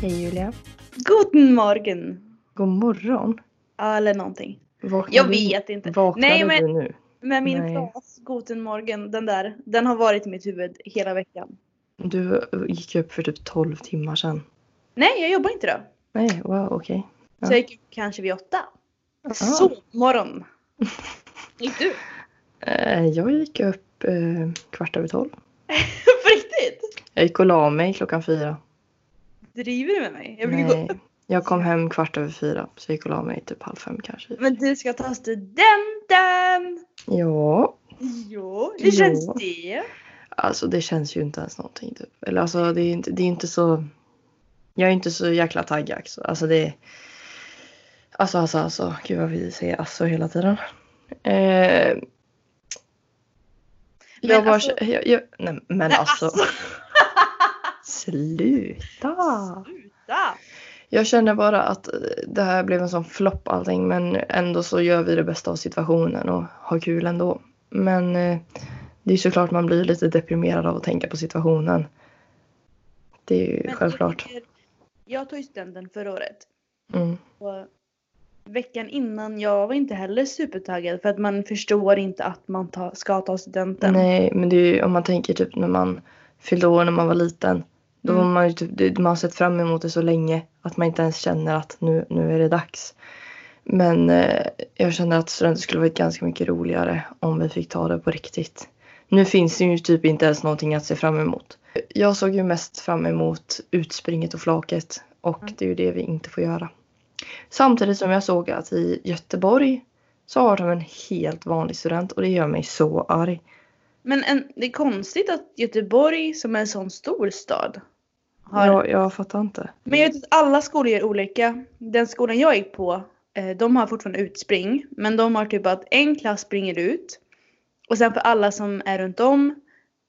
Hej Julia. Guten Morgen. God morgon. Ja, Eller någonting. Vaknade Jag du- vet inte. Vaknade Nej, men- du nu? Men min Nej. fras Guten Morgen, den där, den har varit i mitt huvud hela veckan. Du gick upp för typ 12 timmar sedan. Nej, jag jobbar inte då. Nej, wow, okej. Ja. Så jag gick upp kanske vid åtta. Ah. Så, morgon. Gick du? Eh, Jag gick upp eh, kvart över 12. På riktigt? Jag gick och la mig klockan fyra. Driver du med mig? Jag brukar gå Nej, upp. jag kom hem kvart över fyra. Så jag gick och la mig typ halv fem kanske. Men du ska ta studenten! Ja, Jo, hur känns Ja. det? alltså det känns ju inte ens någonting typ. Eller alltså det är inte, det är inte så. Jag är inte så jäkla taggad. så- Alltså det. Alltså alltså alltså. Gud vad vi säger alltså hela tiden. Eh, Men jag bara, alltså- jag, jag, nej, men Nej, alltså. Sluta! Sluta! Jag känner bara att eh, det här blev en sån flopp allting men ändå så gör vi det bästa av situationen och har kul ändå. Men eh, det är såklart man blir lite deprimerad av att tänka på situationen. Det är ju Men självklart. Jag, tycker- jag tog studenten förra året. Mm. Och veckan innan, jag var inte heller supertaggad för att man förstår inte att man ta, ska ta studenten. Nej men det är ju om man tänker typ när man fyllde år när man var liten. Då Mm. man typ, man har sett fram emot det så länge att man inte ens känner att nu, nu är det dags. Men eh, jag känner att studenten skulle varit ganska mycket roligare om vi fick ta det på riktigt. Nu finns det ju typ inte ens någonting att se fram emot. Jag såg ju mest fram emot utspringet och flaket och Mm. det är ju det vi inte får göra. Samtidigt som jag såg att i Göteborg så har de en helt vanlig student och det gör mig så arg. Men en, det är konstigt att Göteborg som är en sån stor stad har... Jag, jag fattar inte. Men jag vet att alla skolor gör olika. Den skolan jag gick på, eh, de har fortfarande utspring. Men de har typ att en klass springer ut. Och sen för alla som är runt om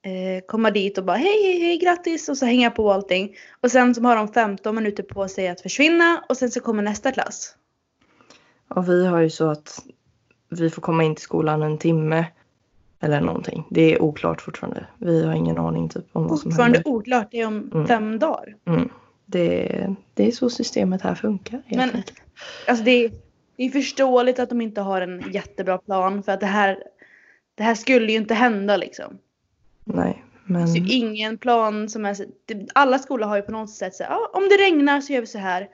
eh, komma dit och bara hej hej hej grattis och så hänga på allting. Och sen så har de 15 minuter på sig att försvinna och sen så kommer nästa klass. Och vi har ju så att vi får komma in till skolan en timme eller någonting. Det är oklart fortfarande. Vi har ingen aning typ om vad som Fortfarande händer. oklart, det är om Mm. fem dagar. Mm. Det, det är så systemet här funkar. Men enkelt. alltså det är, det är förståeligt att de inte har en jättebra plan för att det här, det här skulle ju inte hända liksom. Nej, men Det finns ju ingen plan som är Alla skolor har ju på något sätt så här, ah, om det regnar så gör vi så här.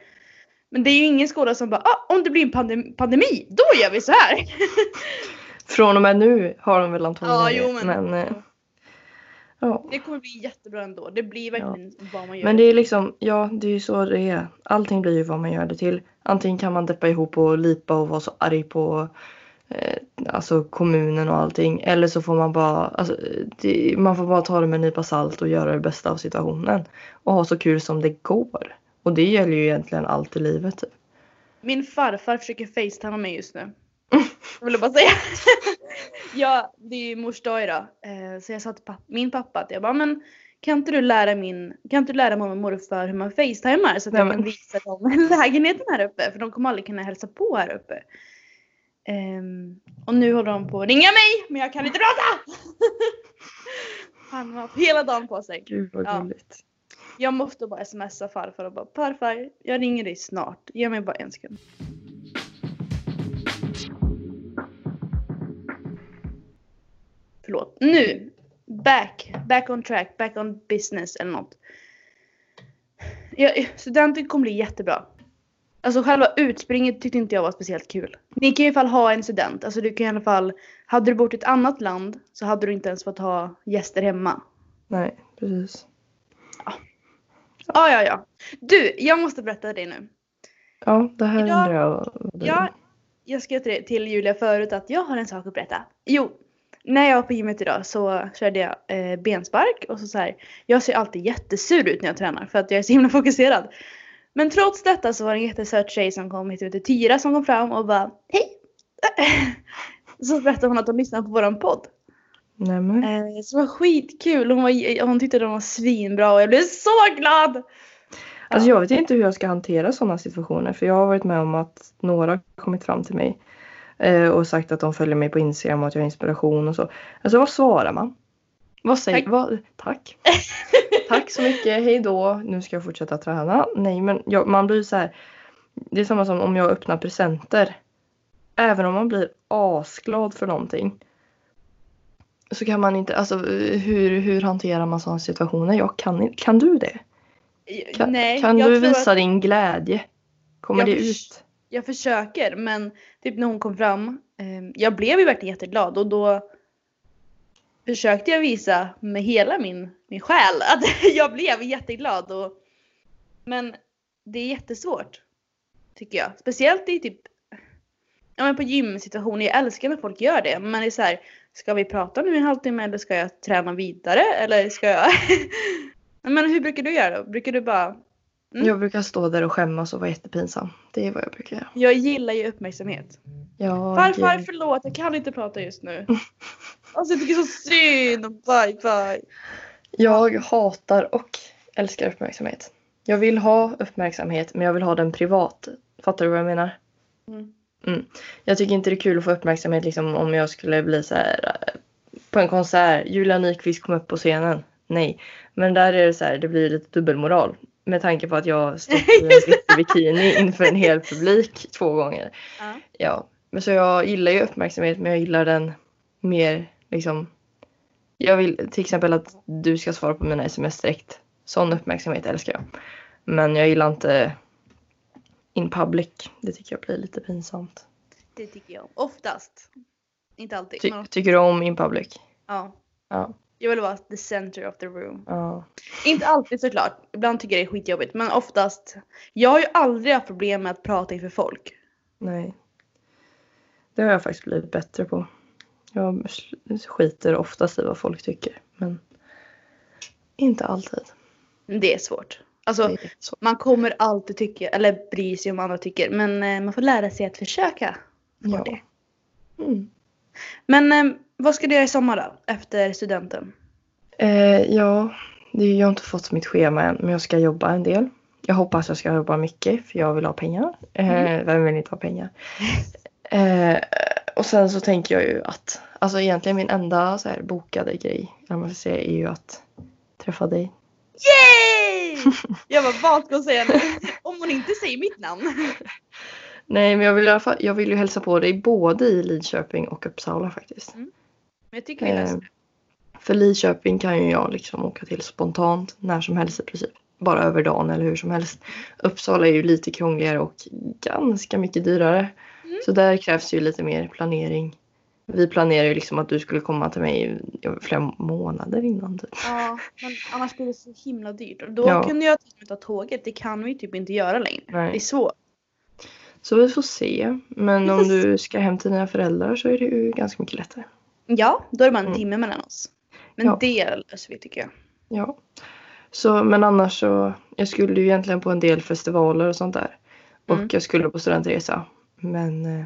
Men det är ju ingen skola som bara, ah, om det blir en pandem- pandemi, då gör vi så här. från och med nu har de väl antagligen Ja, jo, men- men eh, ja. Det kommer bli jättebra ändå. Det blir verkligen vad man gör. Men det är liksom, ja det är ju så det är. Allting blir ju vad man gör det till. Antingen kan man deppa ihop och lipa och vara så arg på eh, alltså kommunen och allting. Eller så får man bara, alltså, det, man får bara ta det med en nypa salt och göra det bästa av situationen. Och ha så kul som det går. Och det gäller ju egentligen allt i livet. Typ. Min farfar försöker facetima mig just nu. Jag ville bara säga. ja, det är ju mors dag idag. Eh, Så jag sa till papp- min pappa att jag bara, men kan inte du lära min, kan inte du lära mamma och morfar hur man facetimar så att jag kan visa dem lägenheten här uppe för de kommer aldrig kunna hälsa på här uppe. Ehm, och nu håller de på att ringa mig men jag kan inte prata! Han har haft hela dagen på sig. Gud vad Ja. gulligt. Jag måste bara smsa farfar och bara farfar, jag ringer dig snart. Ge mig bara en sekund. Förlåt. Nu! Back. Back on track. Back on business eller något. Ja, studenten kommer bli jättebra. Alltså själva utspringet tyckte inte jag var speciellt kul. Ni kan i alla fall ha en student. Alltså du kan i alla fall. Hade du bott i ett annat land så hade du inte ens fått ha gäster hemma. Nej, precis. Ja, ja, ja. Du, jag måste berätta dig nu. Ja, det här Idag- undrar jag. det är. Jag, jag skrev till, till Julia förut att jag har en sak att berätta. Jo, när jag var på gymmet idag så körde jag eh, benspark och så, så här, jag ser alltid jättesur ut när jag tränar för att jag är så himla fokuserad. Men trots detta så var det en jättesöt tjej som kom hit ute, Tyra som kom fram och bara hej! Så berättade hon att hon lyssnade på våran podd. Nej, men. Eh, så det var skitkul, hon, var, hon tyckte den var svinbra och jag blev så glad! Alltså jag vet inte hur jag ska hantera sådana situationer för jag har varit med om att några kommit fram till mig och sagt att de följer mig på Instagram och att jag har inspiration och så. Alltså vad svarar man? Vad säger Tack. Vad, tack. tack så mycket, hej då, nu ska jag fortsätta träna. Nej men jag, man blir så här. Det är samma som om jag öppnar presenter. Även om man blir asglad för någonting. Så kan man inte, alltså hur, hur hanterar man sådana situationer? Jag kan, kan du det? Kan, Nej, kan du visa att- din glädje? Kommer Jag det ut? Jag försöker men typ när hon kom fram. Eh, jag blev ju verkligen jätteglad och då försökte jag visa med hela min, min själ att jag blev jätteglad. Och, men det är jättesvårt. Tycker jag. Speciellt i typ ja, men på gymsituationer. Jag älskar när folk gör det. Men det är så här, ska vi prata nu i en halvtimme eller ska jag träna vidare? Eller ska jag... men hur brukar du göra då? Brukar du bara Mm. Jag brukar stå där och skämmas och vara jättepinsam. Det är vad jag brukar göra. Jag gillar ju uppmärksamhet. Jag, Farfar förlåt, jag kan inte prata just nu. Alltså jag tycker så synd. Bye bye. jag hatar och älskar uppmärksamhet. Jag vill ha uppmärksamhet men jag vill ha den privat. Fattar du vad jag menar? Mm. Mm. Jag tycker inte det är kul att få uppmärksamhet liksom, om jag skulle bli så här eh, på en konsert. Julia Nyqvist kom upp på scenen. Nej. Men där är det så här, det blir lite dubbelmoral. Med tanke på att jag stått i en riktig bikini inför en hel publik två gånger. Ja. Ja, men så jag gillar ju uppmärksamhet men jag gillar den mer liksom. Jag vill till exempel att du ska svara på mina sms direkt. Sån uppmärksamhet älskar jag. Men jag gillar inte in public. Det tycker jag blir lite pinsamt. Det tycker jag. Oftast. Inte alltid. Ty- men, tycker du om in public? ja. Ja. Jag vill vara the center of the room. ja. Inte alltid såklart. Ibland tycker jag det är skitjobbigt. Men oftast. Jag har ju aldrig haft problem med att prata inför folk. Nej. Det har jag faktiskt blivit bättre på. Jag skiter oftast i vad folk tycker. Men inte alltid. Det är svårt. Alltså är så. man kommer alltid tycka, eller bry sig om andra tycker. Men eh, man får lära sig att försöka. Ja. det. Mm. Men eh, vad ska du göra i sommar då? Efter studenten? Eh, ja, det, jag har inte fått mitt schema än men jag ska jobba en del. Jag hoppas jag ska jobba mycket för jag vill ha pengar. Eh, Vem vill inte ha pengar? Eh, och sen så tänker jag ju att, alltså egentligen min enda så här bokade grej, eller man ska säga, är ju att träffa dig. Yay! Jag var vad ska hon säga nu? Om hon inte säger mitt namn. Nej men jag vill, i alla fall, jag vill ju hälsa på dig både i Lidköping och Uppsala faktiskt. Men jag tycker vi löser Eh, det. för Lidköping kan ju jag liksom åka till spontant när som helst i princip. Bara över dagen eller hur som helst. Uppsala är ju lite krångligare och ganska mycket dyrare. Mm. Så där krävs ju lite mer planering. Vi planerar ju liksom att du skulle komma till mig i flera månader innan typ. Ja, men annars blir det så himla dyrt. Och då Ja. kunde jag ta tåget. Det kan vi typ inte göra längre. Nej. Det är svårt. Så vi får se. Men om du ska hem till dina föräldrar så är det ju ganska mycket lättare. Ja, då är det bara en Mm. timme mellan oss. Men Ja. det löser vi tycker jag. Ja. Så, men annars så, jag skulle ju egentligen på en del festivaler och sånt där. Och Mm. jag skulle på studentresa. Men eh,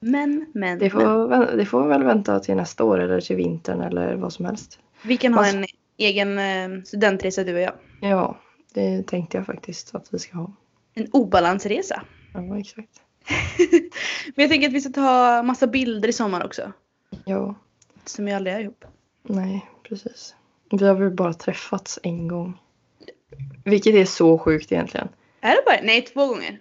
Men, men, det, men. får, vä- det får väl vänta till nästa år eller till vintern eller vad som helst. Vi kan ha en egen eh, studentresa du och jag. Ja, det tänkte jag faktiskt att vi ska ha. En obalansresa. Ja, exakt. Men jag tänker att vi ska ta massa bilder i sommar också. Ja, Som vi aldrig är ihop. nej, precis. Vi har väl bara träffats en gång. Vilket är så sjukt egentligen. Är det bara? Nej, två gånger.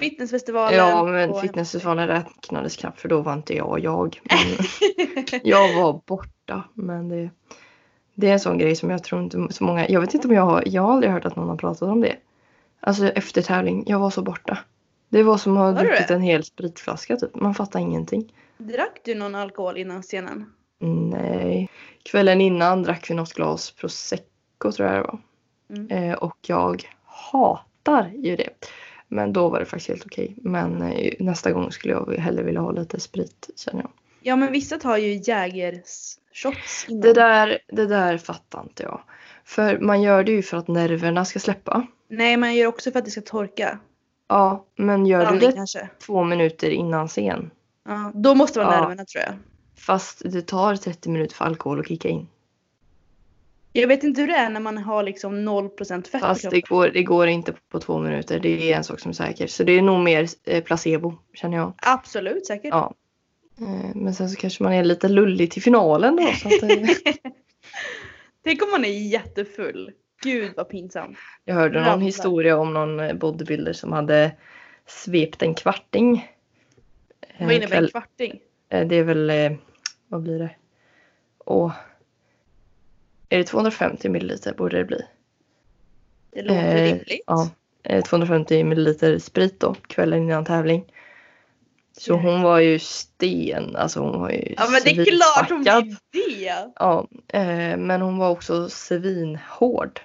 Fitnessfestivalen. Ja, men och- fitnessfestivalen räknades knappt för då var inte jag jag. Jag var borta. Men det, det är en sån grej som jag tror inte så många... Jag vet inte om jag har... Jag har aldrig hört att någon har pratat om det. Alltså efter tävling. Jag var så borta. Det var som att ha druckit en hel spritflaska typ. Man fattar ingenting. Drack du någon alkohol innan scenen? Nej. Kvällen innan drack vi något glas prosecco tror jag det var. Mm. Eh, och jag hatar ju det. Men då var det faktiskt helt okej. Men eh, nästa gång skulle jag hellre vilja ha lite sprit känner jag. Ja men vissa tar ju Jägershots. Det där, det där fattar inte jag. För man gör det ju för att nerverna ska släppa. Nej man gör också för att det ska torka. Ja, men gör du Blandning det kanske. två minuter innan scen. Ja, då måste det vara Ja. nerverna tror jag. Fast det tar 30 minuter för alkohol att kicka in. Jag vet inte hur det är när man har liksom 0% fett Fast det går, det går inte på två minuter. Det är en sak som är säker. Så det är nog mer eh, placebo känner jag. Absolut säkert. Ja. Eh, Men sen så kanske man är lite lullig till finalen då. Så att, eh, Tänk om man är jättefull. Gud vad pinsamt. jag hörde någon Ramlar. historia om någon bodybuilder som hade svept en kvarting. Vad innebär en kvarting? Eh, Det är väl, eh, vad blir det? Åh. Är det 250 milliliter borde det bli? Det låter Eh, rimligt. Ja. Eh, 250 milliliter sprit då, kvällen innan tävling. Så Ja. hon var ju sten, alltså hon var ju Ja men det är klart hon blir det. Ja, eh, men hon var också svinhård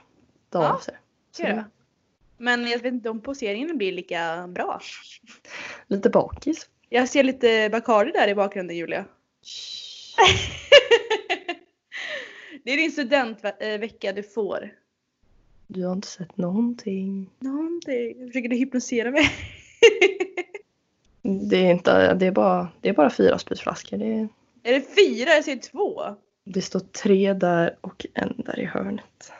dagen Ja, efter. Ser du? Men jag vet inte om poseringen blir lika bra. Lite bakis. Jag ser lite Bacardi där i bakgrunden Julia. det är din studentvecka du får. Du har inte sett någonting. Någonting. Försöker du hypnosera mig? Det är, inte, det är, bara, det är bara fyra spritflaskor. Det, är- är det fyra? Jag ser två. det står tre där och en där i hörnet.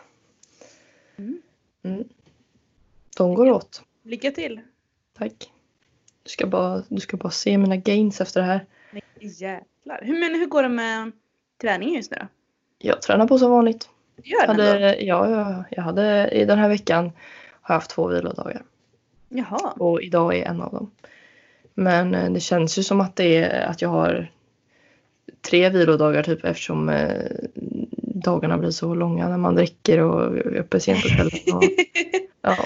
Mm. Mm. De går åt. Lycka till. Tack. Du ska, bara, du ska bara se mina gains efter det här. Nej, jävlar. Hur, men hur går det med träningen just nu då? Jag tränar på som vanligt. Gör Jag den då? hade, ja, ja, jag hade, I den här veckan har jag haft två vilodagar. Jaha. Och idag är en av dem. Men eh, det känns ju som att det är att jag har tre vilodagar typ eftersom eh, dagarna blir så långa när man dricker och är uppe sent på kvällen. Och, ja.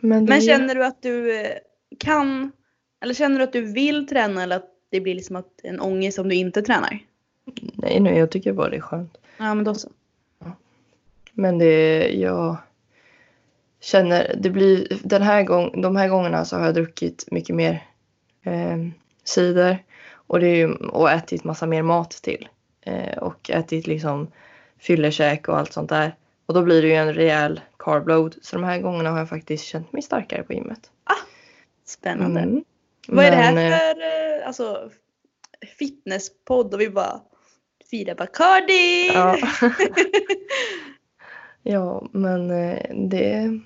Men, det Men känner du att du eh, kan, eller känner du att du vill träna eller att det blir liksom att en ångest om du inte tränar? Nej, nej, jag tycker bara det är skönt. Ja men då så. Men det, jag känner, det blir, den här gång, de här gångerna så har jag druckit mycket mer eh, cider och, det är ju, och ätit massa mer mat till. Eh, och ätit liksom fyllekäk och allt sånt där. Och då blir det ju en rejäl carbload. Så de här gångerna har jag faktiskt känt mig starkare på gymmet. Spännande. Mm. Vad är det här Men, eh, för eh, alltså, fitnesspodd och vi bara firar Bacardi? Ja. ja, men eh, det...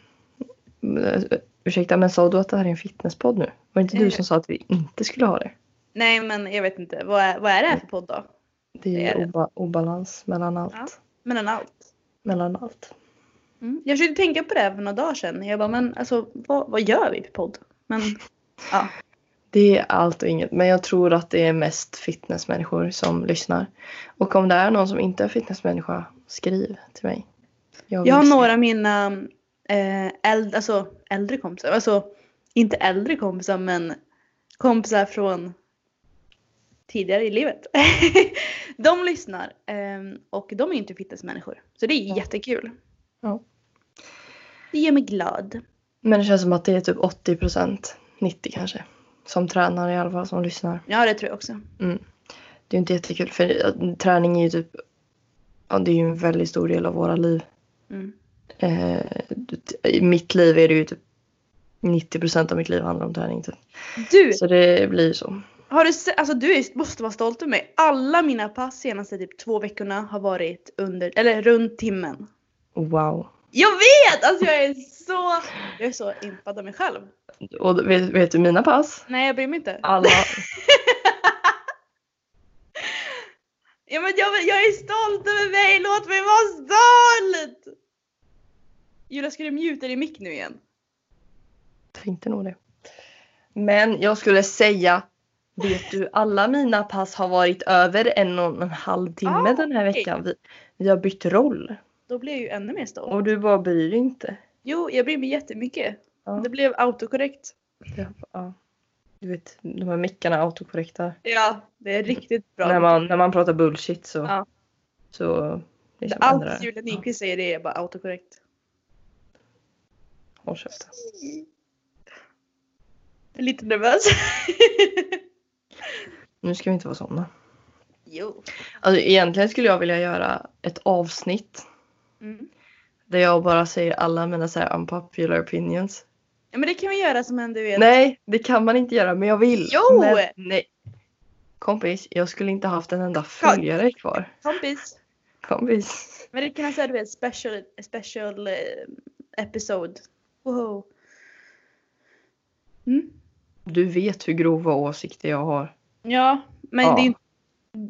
Ursäkta, men sa du att det här är en fitnesspodd nu? Var det inte du som sa att vi inte skulle ha det? Nej men jag vet inte. Vad är, vad är det här för podd då? Det Det är är det. oba- obalans mellan allt. Ja. Mellan allt. Mellan allt. Mm. Jag försökte tänka på det här för några dagar sedan. Jag bara men alltså vad, vad gör vi för podd? Men ja. Det är allt och inget. Men jag tror att det är mest fitnessmänniskor som lyssnar. Och om det är någon som inte är fitnessmänniska, skriv till mig. vill Jag har några av mina eh, äldre, alltså, äldre kompisar. Alltså inte äldre kompisar men kompisar från tidigare i livet. de lyssnar eh, och de är inte fitnessmänniskor. Så det är Ja. jättekul. Ja. Det gör mig glad. Men det känns som att det är typ 80 procent, 90 kanske. Som tränar i alla fall, som lyssnar. Ja det tror jag också. Det är ju inte jättekul för träning är ju typ, ja det är ju en väldigt stor del av våra liv. Mm. Eh, I mitt liv är det ju typ 90 procent av mitt liv handlar om träning. Typ. Du! Så det blir ju så. Har du alltså du är, måste vara stolt över mig. Alla mina pass senaste typ två veckorna har varit under, eller runt timmen. Wow. Jag vet! Alltså jag är så, jag är så impad av mig själv. Och vet, vet du mina pass? Nej jag bryr mig inte. Alla, Ja men jag, jag är stolt över mig, låt mig vara stolt! Julia ska du muta din mick nu igen? tänkte nog det. Men jag skulle säga, vet du, alla mina pass har varit över en och en halv timme Ah, den här veckan. Vi, vi har bytt roll Då blir jag ju ännu mer stolt. och du bara bryr dig inte. Jo, jag bryr mig jättemycket. Ja. Det blev autokorrekt. Ja, ja. Du vet, de här mickarna är autokorrekta. Ja, det är riktigt bra. När man, när man pratar bullshit så, Ja. så liksom Allt. Julia Nyqvist säger det är bara autokorrekt. Håll käften. Jag är lite nervös. Nu ska vi inte vara sådana. jo. Alltså, egentligen skulle jag vilja göra ett avsnitt Mm. där jag bara säger alla mina så här unpopular opinions. Ja men det kan vi göra som en du vet. Nej, det kan man inte göra men jag vill. Jo! Men, nej. Kompis, jag skulle inte haft en enda följare kvar. Kompis. Kompis. Men det kan vara såhär du vet special, special eh, episode. Wow. Mm. Du vet hur grova åsikter jag har. Ja, men Ja. det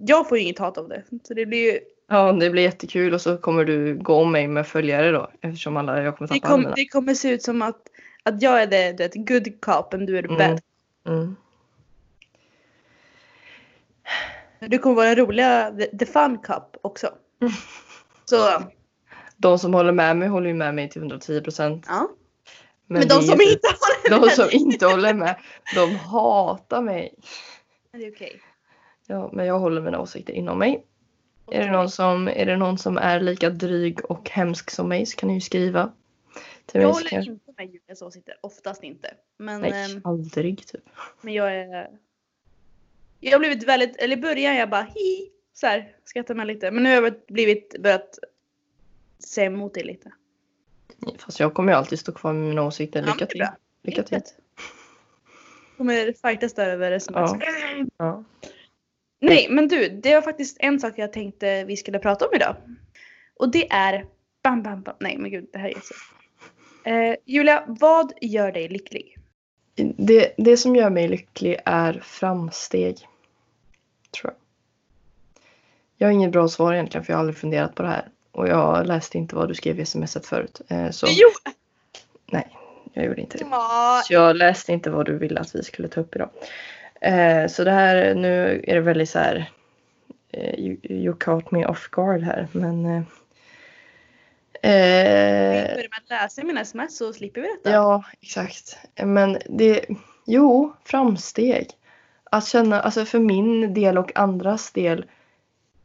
jag får ju inget hat av det. Så det blir ju, Ja, det blir jättekul och så kommer du gå om mig med följare då. Eftersom alla, jag kommer det, tappa alla kom, mina. det kommer se ut som att, att jag är det, du vet, good cop and du är the Mm. bad. Mm. Du kommer vara den roliga, the, the fun cop också. Så, De som håller med mig håller ju med mig till 110 procent. ja. Men, Men, de det som ju- inte har det de som inte håller med, de hatar mig. Det är okej. Ja, men jag håller mina åsikter inom mig. Är det, någon som, är det någon som är lika dryg och hemsk som mig så kan ni ju skriva. Till Jag mig så håller kanske- inte med Julias åsikter, oftast inte. Men, Nej, ehm, aldrig typ. men jag är... Jag har blivit väldigt, eller i början jag bara hi, så här, skrattar med lite. Men nu har jag blivit, börjat säga emot det lite. Fast jag kommer ju alltid stå kvar med mina åsikter. Lycka det till. Lycka till. Inget. Kommer fightas där över sms. Ja. Ja. Nej men du, det var faktiskt en sak jag tänkte vi skulle prata om idag. Och det är bam bam bam. Nej men gud det här är så. Eh, Julia, vad gör dig lycklig? Det, det som gör mig lycklig är framsteg. Tror jag. Jag har inget bra svar egentligen för jag har aldrig funderat på det här. Och jag läste inte vad du skrev i smset förut. Eh, Så Jo! nej, jag gjorde inte det. Så jag läste inte vad du ville att vi skulle ta upp idag. Eh, så det här, nu är det väldigt så här. Eh, you, you caught me off guard här. Men. Eh, eh, börjar med att läsa mina sms så slipper vi detta. ja, exakt. Men det, jo, framsteg. Att känna, alltså för min del och andras del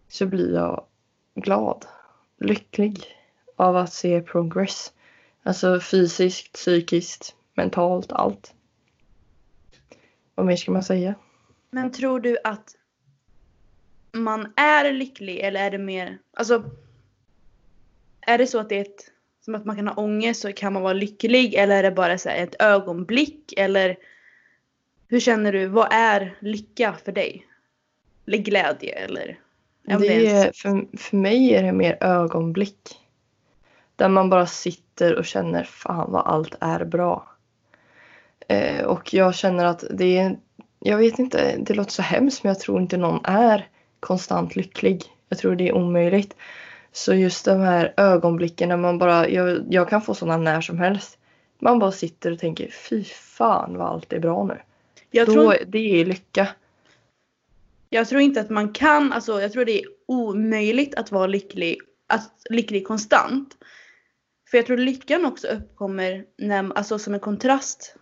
så blir jag glad, lycklig av att se progress. Alltså fysiskt, psykiskt, mentalt, allt. Vad mer ska man säga? Men tror du att man är lycklig eller är det mer, alltså är det så att det är ett, som att man kan ha ångest så kan man vara lycklig eller är det bara så här ett ögonblick eller hur känner du, vad är lycka för dig? Eller glädje eller? Det är, för, för mig är det mer ögonblick. Där man bara sitter och känner fan vad allt är bra. Eh, och jag känner att det är, jag vet inte, det låter så hemskt men jag tror inte någon är konstant lycklig. Jag tror det är omöjligt. Så just de här ögonblicken när man bara, jag, jag kan få sådana när som helst. Man bara sitter och tänker fy fan vad allt är bra nu. jag, Då, tror, det är lycka. jag tror inte att man kan, alltså jag tror det är omöjligt att vara lycklig, att lycklig konstant. För jag tror lyckan också uppkommer när, alltså som en kontrast.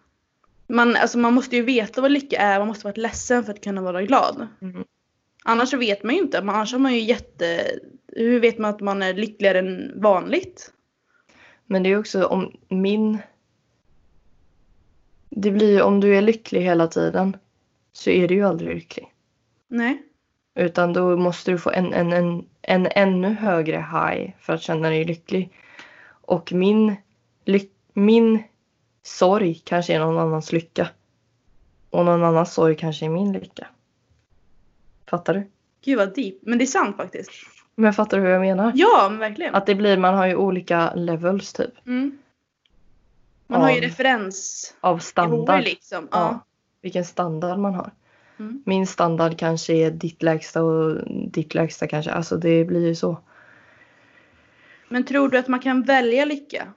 Man, alltså man måste ju veta vad lycka är, man måste vara ledsen för att kunna vara glad. Mm. Annars så vet man ju inte, annars har man ju jätte... Hur vet man att man är lyckligare än vanligt? Men det är också om min... Det blir ju om du är lycklig hela tiden så är du ju aldrig lycklig. Nej. Utan då måste du få en, en, en, en ännu högre high för att känna dig lycklig. Och min, ly, min sorg kanske är någon annans lycka. Och någon annans sorg kanske är min lycka. Fattar du? Gud vad deep. Men det är sant faktiskt. Men fattar du hur jag menar? Ja, men verkligen. Att det blir, man har ju olika levels typ. Mm. Man har ju Av- referens. Av standard. liksom. Ja. Ja. vilken standard man har. Mm. Min standard kanske är ditt lägsta och ditt lägsta kanske. Alltså det blir ju så. Men tror du att man kan välja lycka?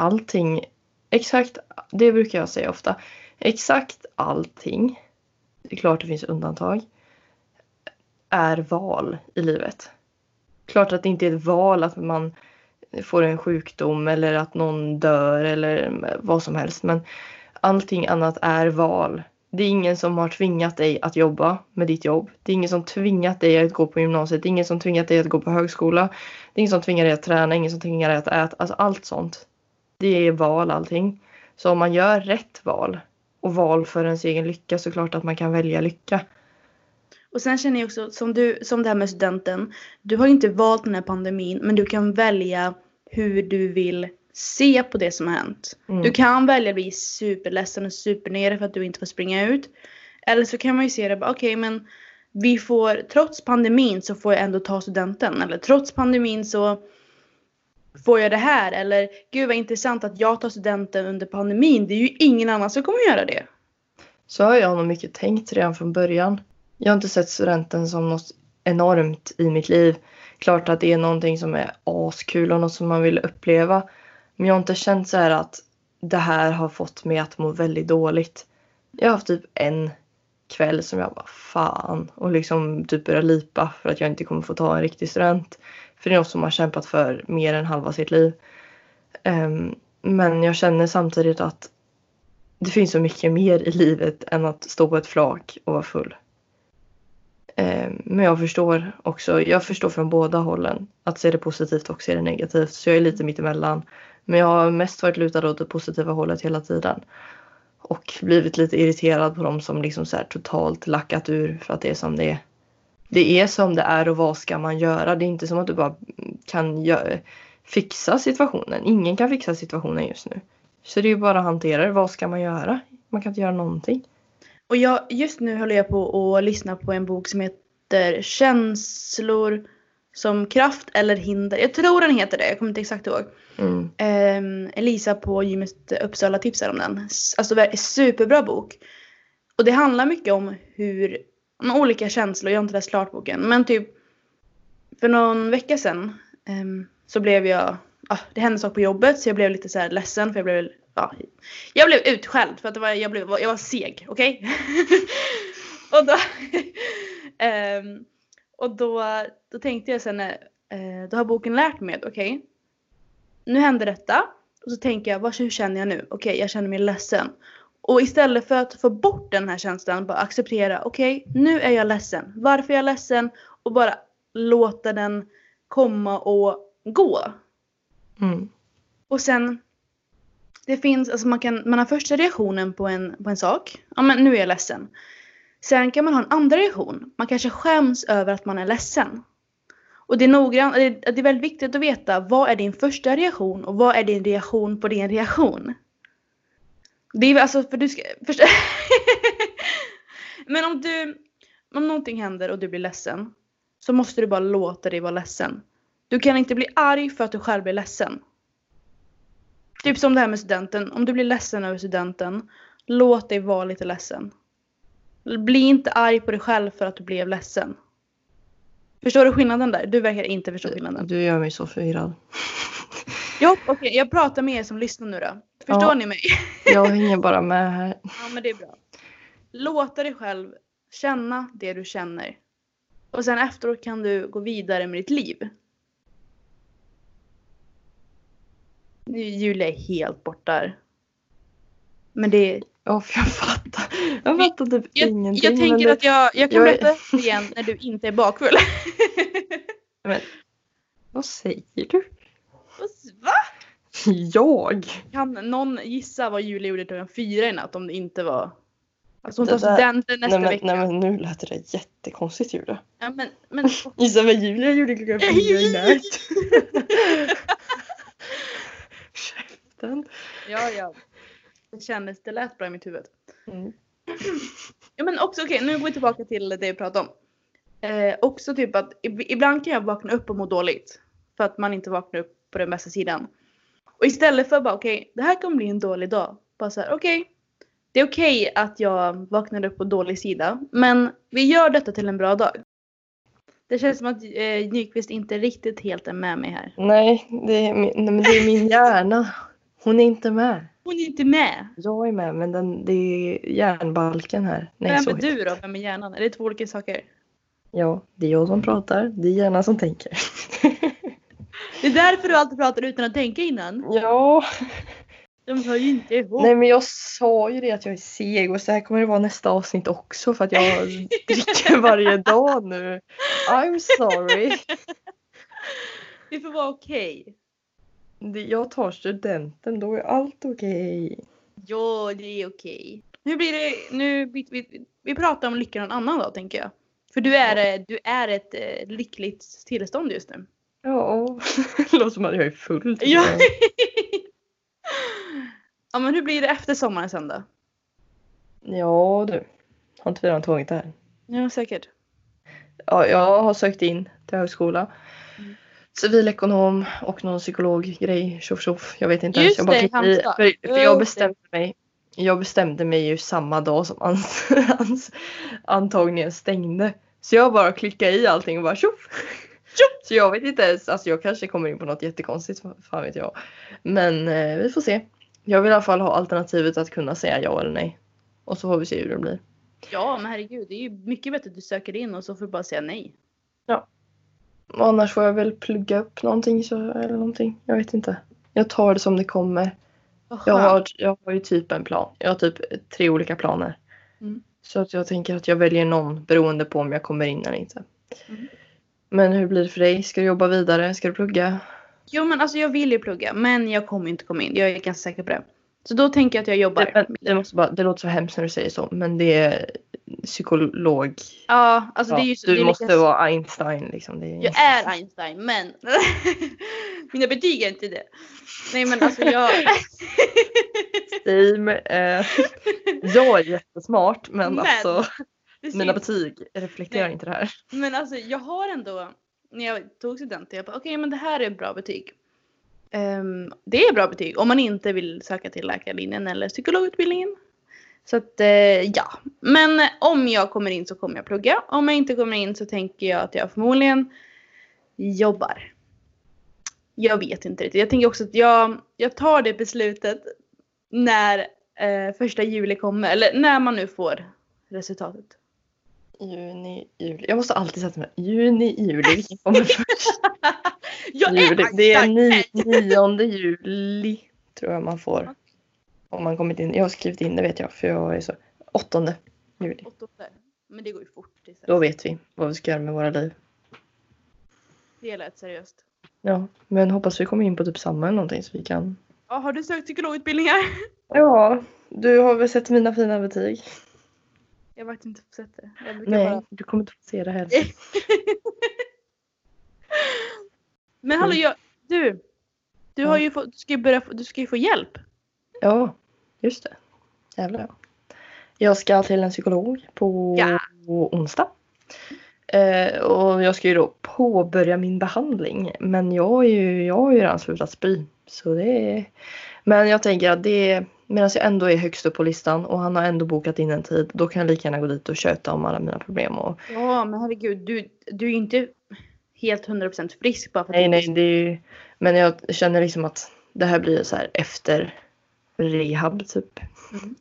Allting, exakt, det brukar jag säga ofta. Exakt allting, det är klart det finns undantag, är val i livet. Klart att det inte är ett val att man får en sjukdom eller att någon dör eller vad som helst. Men allting annat är val. Det är ingen som har tvingat dig att jobba med ditt jobb. Det är ingen som tvingat dig att gå på gymnasiet. Det är ingen som tvingat dig att gå på högskola. Det är ingen som tvingar dig att träna, ingen som tvingar dig att äta. Alltså allt sånt. Det är val allting. Så om man gör rätt val och val för ens egen lycka så klart att man kan välja lycka. Och sen känner jag också som du, som det här med studenten. Du har inte valt den här pandemin men du kan välja hur du vill se på det som har hänt. Mm. Du kan välja att bli superledsen och supernere för att du inte får springa ut. Eller så kan man ju se det okej men vi får, trots pandemin så får jag ändå ta studenten. Eller trots pandemin så får jag det här. Eller gud vad intressant att jag tar studenten under pandemin. Det är ju ingen annan som kommer göra det. Så har jag nog mycket tänkt redan från början. Jag har inte sett studenten som något enormt i mitt liv. Klart att det är någonting som är askul och något som man vill uppleva. Men jag har inte känt så här att det här har fått mig att må väldigt dåligt. Jag har haft typ en kväll som jag bara fan och liksom typ började lipa för att jag inte kommer få ta en riktig student. För det är något som man har kämpat för mer än halva sitt liv. Ehm, men jag känner samtidigt att det finns så mycket mer i livet än att stå på ett flak och vara full. Ehm, men jag förstår också, jag förstår från båda hållen. Att se det positivt och se det negativt. Så jag är lite mittemellan. Men jag har mest varit lutad åt det positiva hållet hela tiden. Och blivit lite irriterad på dem som liksom så här totalt lackat ur för att det är som det är. Det är som det är och vad ska man göra? Det är inte som att du bara kan fixa situationen. Ingen kan fixa situationen just nu. Så det är ju bara att hantera det. Vad ska man göra? Man kan inte göra någonting. Och jag, just nu håller jag på att lyssna på en bok som heter Känslor som kraft eller hinder. Jag tror den heter det, jag kommer inte exakt ihåg. Mm. Ehm, Elisa på gymmet Uppsala tipsar om den. Alltså superbra bok. Och det handlar mycket om hur, olika känslor, jag har inte läst klart boken, men typ för någon vecka sedan um, så blev jag, ah, det hände saker på jobbet så jag blev lite så här ledsen för jag blev, ja, jag blev utskälld för att det var, jag, blev, jag var seg, okej? och då, um, och då, då tänkte jag sen, uh, då har boken lärt mig att okej, nu händer detta. Och så tänker jag, vad, hur känner jag nu? Okej, jag känner mig ledsen. Och istället för att få bort den här känslan, bara acceptera, okej, nu är jag ledsen. Varför är jag ledsen? Och bara låta den komma och gå. Mm. Och sen, det finns, alltså man kan, man har första reaktionen på en, på en sak. Ja men nu är jag ledsen. Sen kan man ha en andra reaktion. Man kanske skäms över att man är ledsen. Och det är är, det är väldigt viktigt att veta vad är din första reaktion och vad är din reaktion på din reaktion. Det är alltså för du ska, först, Men om du, om någonting händer och du blir ledsen. Så måste du bara låta dig vara ledsen. Du kan inte bli arg för att du själv blir ledsen. Typ som det här med studenten. Om du blir ledsen över studenten. Låt dig vara lite ledsen. Bli inte arg på dig själv för att du blev ledsen. Förstår du skillnaden där? Du verkar inte förstå skillnaden. Du gör mig så förvirrad. Jo, okej. jag pratar med er som lyssnar nu då. Förstår Ja. ni mig? Jag hänger bara med här. Ja, men det är bra. Låta dig själv känna det du känner. Och sen efteråt kan du gå vidare med ditt liv. Nu är Julia är helt borta. här. Men det Ja, för jag fattar. Jag fattar typ jag, ingenting. jag tänker det, att jag, jag kan jag är- berätta igen när du inte är bakfull. Men, vad säger du? Va? Jag? Kan någon gissa vad Julia gjorde klockan fyra i natt om det inte var... Alltså hon tar studenten nästa nej, men, vecka. nej men nu lät det jättekonstigt Julia. Ja, men, men, Gissa vad Julia gjorde klockan fyra i natt. Käften. ja, ja. Det kändes, det lät bra i mitt huvud. Mm. Ja men också okej, nu går vi tillbaka till det vi pratade om. Eh, också typ att ib- ibland kan jag vakna upp och må dåligt. För att man inte vaknar upp på den bästa sidan. Och istället för bara okej, det här kommer bli en dålig dag. Bara såhär okej. det är okej att jag vaknade upp på dålig sida. Men vi gör detta till en bra dag. Det känns som att eh, Nyqvist inte riktigt helt är med mig här. Nej, det är, min, det är min hjärna. Hon är inte med. Hon är inte med. Jag är med men den, det är hjärnbalken här. Nej, Vem är du då? Vem är hjärnan? Är det två olika saker? Ja, det är jag som pratar. Det är hjärnan som tänker. Det är därför du alltid pratar utan att tänka innan. ja. De hör ju inte ihop. Nej men jag sa ju det att jag är seg och så här kommer det vara nästa avsnitt också för att jag dricker varje dag nu. I'm sorry. Det får vara okej. Det- Jag tar studenten, då är allt okej. Ja, det är okej. Nu blir det, nu, vi, vi, vi pratar om lycka någon annan dag tänker jag. För du är, eh, du är ett eh, lyckligt tillstånd just nu. Ja, det låter som att jag är full. tycker Ja. ja men hur blir det efter sommaren sen då? ja du. Har inte vi redan tagit det här? Ja säkert. Ja, jag har sökt in till högskola. Mm. Civilekonom och någon psykologgrej. Tjoff tjoff. Jag vet inte. Just jag bara det, Halmstad. För, för jag bestämde mig. Jag bestämde mig ju samma dag som ans, ans, antagningen stängde. Så jag bara klickade i allting och bara tjoff. Så jag vet inte ens, alltså jag kanske kommer in på något jättekonstigt, fan vet jag. Men eh, vi får se. Jag vill i alla fall ha alternativet att kunna säga ja eller nej. Och så får vi se hur det blir. Ja men herregud det är ju mycket bättre att du söker in och så får du bara säga nej. Och annars får jag väl plugga upp någonting så, eller någonting. Jag vet inte. Jag tar det som det kommer. Jag har, jag har ju typ en plan. Jag har typ tre olika planer. Mm. Så att jag tänker att jag väljer någon beroende på om jag kommer in eller inte. Mm. Men hur blir det för dig? Ska du jobba vidare? Ska du plugga? Jo men alltså jag vill ju plugga men jag kommer inte komma in. Jag är ganska säker på det. Så då tänker jag att jag jobbar. Det, det, måste bara, det låter så hemskt när du säger så. Men det är psykolog. Ja alltså det är ju så. du det är måste lika... vara Einstein liksom. Är... Jag är Einstein men mina betyg är inte det. Nej men alltså jag. Same. Eh, jag är jättesmart men, Men, alltså Det mina betyg reflekterar Nej. inte det här. Men alltså jag har ändå, när jag tog studenten, jag bara okej men det här är bra betyg. Ehm, det är bra betyg om man inte vill söka till läkarlinjen eller psykologutbildningen. Så att eh, ja, men om jag kommer in så kommer jag plugga. Om jag inte kommer in så tänker jag att jag förmodligen jobbar. Jag vet inte riktigt. Jag tänker också att jag, jag tar det beslutet när eh, första juli kommer, eller när man nu får resultatet. Juni, juli. Jag måste alltid sätta mig. Juni, juli. Vilken kommer först? Juli. Det är Einstein. ni, nionde juli tror jag man får. Om man kommit in. Jag har skrivit in det vet jag för jag är så. Åttonde juli. Åttonde. Men det går ju fort. Då vet vi vad vi ska göra med våra liv. Det lät seriöst. Ja, men hoppas vi kommer in på typ samma eller någonting så vi kan. Ja, har du sökt psykologutbildningar? Ja, du har väl sett mina fina betyg? Jag har faktiskt inte sett det. Nej, bara... du kommer inte få se det heller. Men hallå, Mm. jag, du. Du, har ju få, du, ska ju börja, du ska ju få hjälp. Ja, just det. Jävlar ja. Jag ska till en psykolog på Ja. onsdag. Eh, och jag ska ju då påbörja min behandling. Men jag, är ju, jag har ju redan slutat spy. Så det är... Men jag tänker att det är, medan jag ändå är högst upp på listan och han har ändå bokat in en tid. Då kan jag lika gärna gå dit och köta om alla mina problem. Och, Ja, men herregud. Du, du är ju inte helt 100% frisk bara för att nej, nej, det är ju, Men jag känner liksom att det här blir så här efter rehab typ. Mm.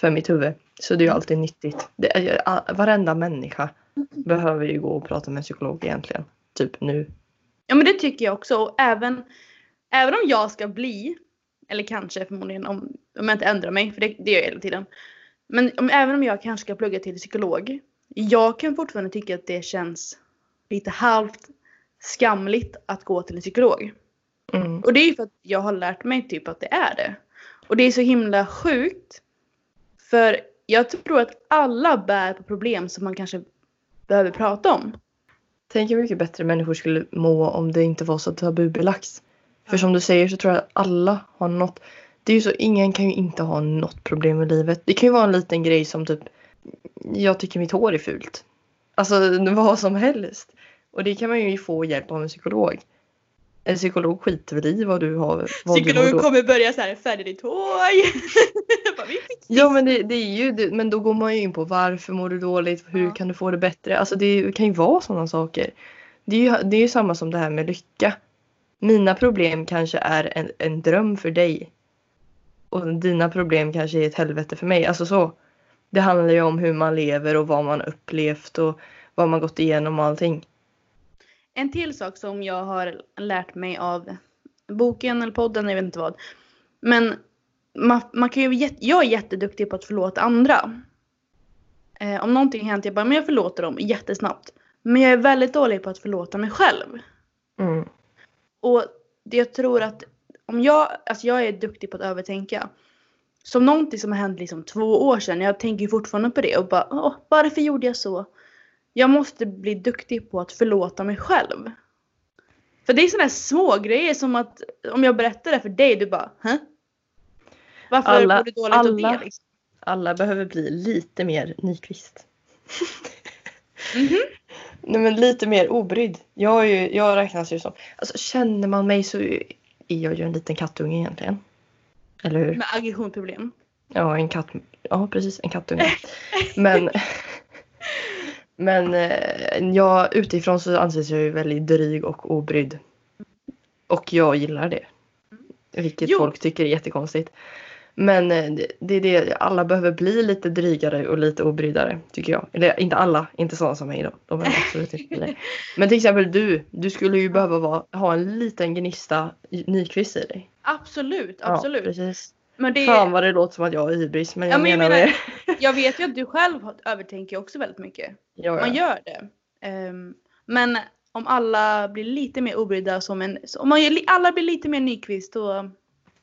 För mitt huvud. Så det är ju alltid nyttigt. Det är, varenda människa behöver ju gå och prata med en psykolog egentligen. Typ nu. Ja men det tycker jag också. Och även, även om jag ska bli, eller kanske förmodligen om, om jag inte ändrar mig, för det, det gör jag hela tiden. Men om, även om jag kanske ska plugga till psykolog. Jag kan fortfarande tycka att det känns lite halvt skamligt att gå till en psykolog. Mm. Och det är ju för att jag har lärt mig typ att det är det. Och det är så himla sjukt. För jag tror att alla bär på problem som man kanske behöver prata om. Tänk hur mycket bättre människor skulle må om det inte var så tabubelagt. För som du säger så tror jag att alla har något. Det är ju så, ingen kan ju inte ha något problem i livet. Det kan ju vara en liten grej som typ jag tycker mitt hår är fult. Alltså vad som helst. Och det kan man ju få hjälp av en psykolog. En psykolog skiter väl i vad du har. Vad du mår Psykologen då- kommer börja så här färga ditt hår. Ja men det, det är ju det, men då går man ju in på varför mår du dåligt, hur Ja. kan du få det bättre? Alltså det kan ju vara sådana saker. Det är ju, det är ju samma som det här med lycka. Mina problem kanske är en, en dröm för dig. Och dina problem kanske är ett helvete för mig. Alltså så. Det handlar ju om hur man lever och vad man upplevt och vad man gått igenom och allting. En till sak som jag har lärt mig av boken eller podden, jag vet inte vad. Men man, man kan ju, jag är jätteduktig på att förlåta andra. Eh, om någonting hänt, jag bara, men jag förlåter dem jättesnabbt. Men jag är väldigt dålig på att förlåta mig själv. Mm. Och det jag tror att om jag, alltså jag är duktig på att övertänka. Som någonting som har hänt liksom två år sedan, jag tänker fortfarande på det och bara, Åh, varför gjorde jag så? Jag måste bli duktig på att förlåta mig själv. För det är sådana här små grejer som att om jag berättar det för dig, du bara, Hä? Varför Alla- mår du dåligt alla- det? Liksom? Alla behöver bli lite mer Nyqvist. Mhm. Nej men lite mer obrydd. Jag, är ju, jag räknas ju som... Alltså känner man mig så är jag ju en liten kattunge egentligen. Eller hur? Med aggressionsproblem. Ja, en katt. Ja, precis. En kattunge. men men eh, jag, utifrån så anses jag ju väldigt dryg och obrydd. Och jag gillar det. Vilket Jo. folk tycker är jättekonstigt. Men eh, det, är det, alla behöver bli lite drygare och lite obryddare tycker jag. Eller inte alla, inte sådana som mig då. De behöver absolut inte. Men till exempel du, du skulle ju behöva vara, ha en liten gnista Nyqvist i dig. Absolut, absolut. Ja, precis. men det, Fan vad det låter som att jag är hybris men Ja, jag men jag menar menar- det. jag vet ju att du själv har- övertänker också väldigt mycket. Ja, Man ja. gör det. Ehm, men om alla blir lite mer obrydda som en... Om man, alla blir lite mer Nyqvist då...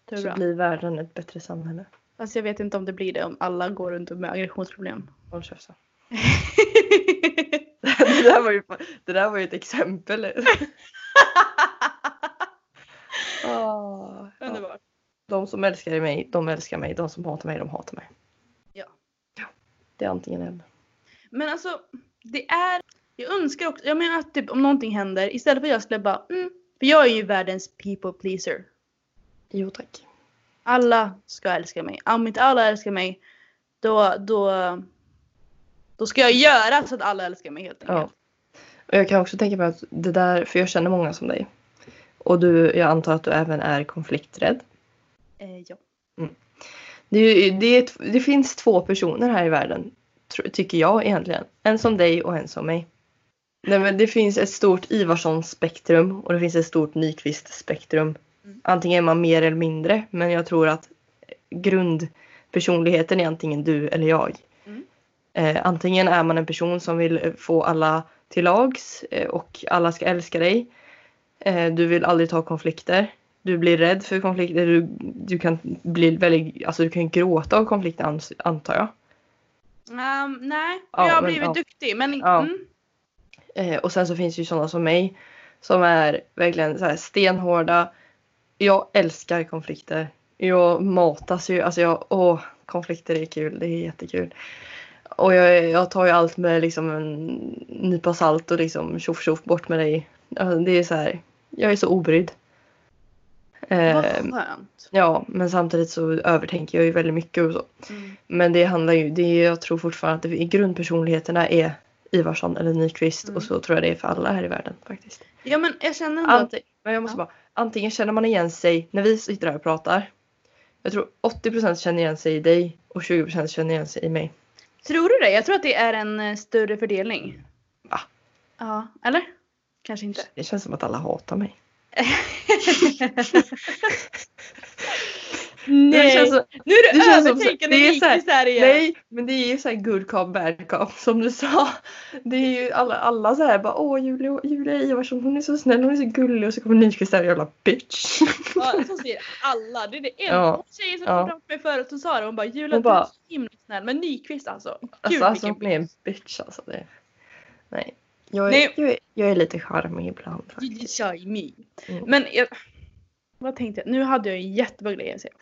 Jag Så bra. blir världen ett bättre samhälle. Fast jag vet inte om det blir det om alla går runt med aggressionsproblem. Håll käften. det, där var ju, det där var ju ett exempel. Ja. Underbart. De som älskar mig, de älskar mig. De som hatar mig, de hatar mig. Ja. ja. Det är antingen eller. Men alltså, det är... Jag önskar också... Jag menar att typ, om någonting händer, istället för att jag skulle bara... Mm, för jag är ju världens people pleaser. Jo tack. Alla ska älska mig. Om inte alla älskar mig, då... Då, då ska jag göra så att alla älskar mig helt enkelt. Ja. Och jag kan också tänka mig att det där, för jag känner många som dig. Och du, jag antar att du även är konflikträdd. Eh, ja. Det, ju- det, ett- det finns två personer här i världen, tycker jag egentligen. En som dig och en som mig. Nej, men det finns ett stort Ivarsson-spektrum och det finns ett stort Nyqvist-spektrum. Mm. Antingen är man mer eller mindre, men jag tror att grundpersonligheten är antingen du eller jag. Mm. Eh, antingen är man en person som vill eh, få alla till lags eh, och alla ska älska dig. Eh, du vill aldrig ta konflikter. Du blir rädd för konflikter. Du, du kan bli väldigt, alltså du kan gråta av konflikter antar jag. Ehm, nej, Ja, jag har blivit ja. duktig. Men Ja. mm, Eh, och sen så finns det ju sådana som mig som är verkligen så här stenhårda. Jag älskar konflikter. Jag matas ju, alltså jag, åh, konflikter är kul, det är jättekul. Och jag, jag tar ju allt med liksom en nypa salt och liksom tjoff tjoff bort med dig. Alltså, det är så här, jag är så obrydd. Eh, vad skönt. ja, men samtidigt så övertänker jag ju väldigt mycket och så. Mm. Men det handlar ju, det är, jag tror fortfarande att det, grundpersonligheterna är Ivarsson eller Nyqvist Mm. och så tror jag det är för alla här i världen faktiskt. Ja men jag känner ändå att... men jag måste Ja. bara, antingen känner man igen sig när vi sitter här och pratar. Jag tror 80% känner igen sig i dig och 20% känner igen sig i mig. Tror du det? Jag tror att det är en eh, större fördelning. Va? Ja, eller? Kanske inte. Det känns som att alla hatar mig. Nej, Det känns som, nu är det du som- övertänkande det är så här- här igen. nej, men det är ju såhär good cop bad cop som du sa. Det är ju alla, alla så här bara åh Julia, Julia Ivarsson hon är så snäll, hon är så gullig och så kommer Nyqvist där jävla bitch. Ja, så säger alla. Det är det en Ja. tjej som Ja. kom fram till mig förut och sa det. Hon bara Julia Hon du är så himla snäll. Men Nyqvist alltså. Gud Alltså, alltså hon är en bitch alltså. Det. Nej. Jag är, Nej. Jag, är, jag är lite charmig ibland faktiskt. me. Mm. Men jag, vad tänkte jag? Nu hade jag en jättebra grej att säga.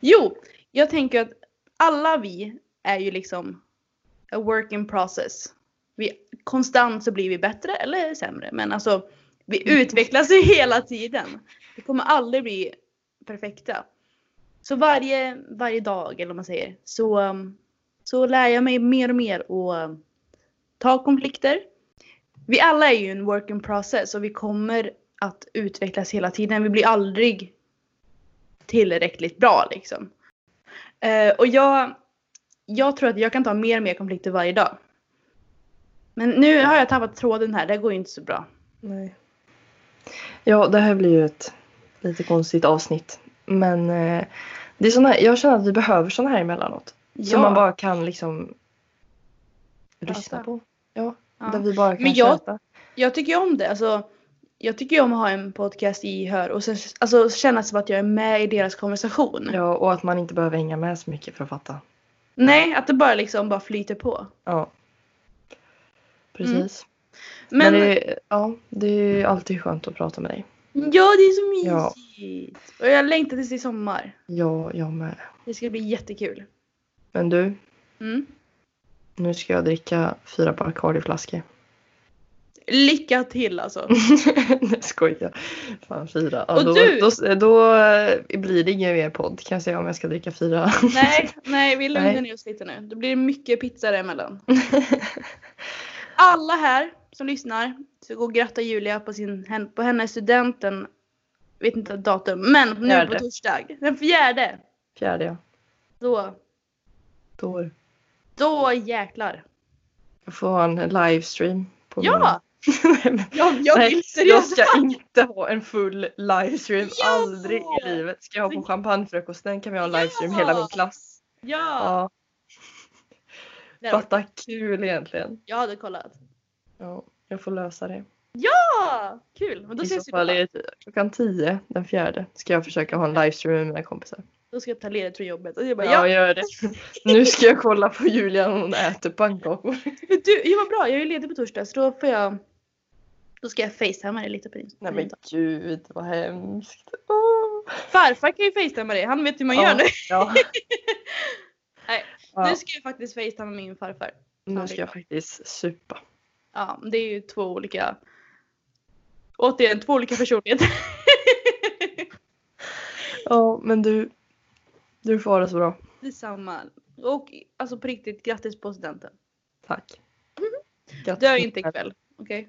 Jo, jag tänker att alla vi är ju liksom a work in process. Vi, konstant så blir vi bättre eller sämre. Men alltså vi utvecklas ju hela tiden. Vi kommer aldrig bli perfekta. Så varje, varje dag eller vad man säger så, um, så lär jag mig mer och mer att um, ta konflikter. Vi alla är ju en work in process och vi kommer att utvecklas hela tiden. Vi blir aldrig tillräckligt bra liksom. Eh, och jag, jag tror att jag kan ta mer och mer konflikter varje dag. Men nu har jag tappat tråden här, det går ju inte så bra. Nej. Ja, det här blir ju ett lite konstigt avsnitt. Men eh, det är såna här, jag känner att vi behöver såna här emellanåt. Ja. Som man bara kan liksom lyssna på. Ja, Ja. där vi bara kan Men jag- köta. Jag tycker om det. Alltså, jag tycker ju om att ha en podcast i hör och sen, alltså, känna som att jag är med i deras konversation. Ja, och att man inte behöver hänga med så mycket för att fatta. Nej, att det bara liksom bara flyter på. Ja. Precis. Men, Men, det, ja, det är alltid skönt att prata med dig. ja, det är så Ja. mysigt. Och jag längtar tills det är sommar. Ja, jag med. Det ska bli jättekul. Men du, Mm. nu ska jag dricka fyra Bacardi-flaskor. Lycka till alltså. Nej, skojar. Fan, fyra. Ja, Och då, du- Då, då eh, blir det ingen mer podd kan jag säga om jag ska dricka fyra. nej, nej, vi lugnar ner oss lite nu. Då blir det mycket pizza däremellan. Alla här som lyssnar så gå och gratta Julia på, sin, på hennes studenten. Vet inte datum, men nu Fjärde. på torsdag. Den fjärde. Fjärde ja. Då, Då. då jäklar. Jag får ha en livestream. På Ja! min... Men- Jag, jag vill jag seriöst ska inte ha en full livestream. Ja! Aldrig i livet. Ska jag ha på champagnefrukosten kan vi ha en livestream Ja! hela min klass. Ja! Ja, fatta kul egentligen. Jag hade kollat. Ja, jag får lösa det. Ja! Kul! Och då I så ses på fall är det klockan 10 den fjärde ska jag försöka ha en livestream med mina kompisar. Då ska jag ta ledigt från jobbet. Och jag bara, Ja, ja, gör det. Nu ska jag kolla på Julia när hon äter pannkakor. Men du, ja, vad bra. Jag är ledig på torsdag så då får jag... Då ska jag facetimea dig lite på din. Nej men gud vad hemskt. Åh. Farfar kan ju facetimea dig. Han vet hur man gör nu. Ja. Nej, Ja. Nu ska jag faktiskt facetimea min farfar. Nu ska jag faktiskt supa. Ja, det är ju två olika... Återigen, två olika personligheter. Ja men du. Du får ha det så bra. Detsamma. Och alltså på riktigt, grattis på studenten. Tack. Grattis. Dö inte ikväll, okej?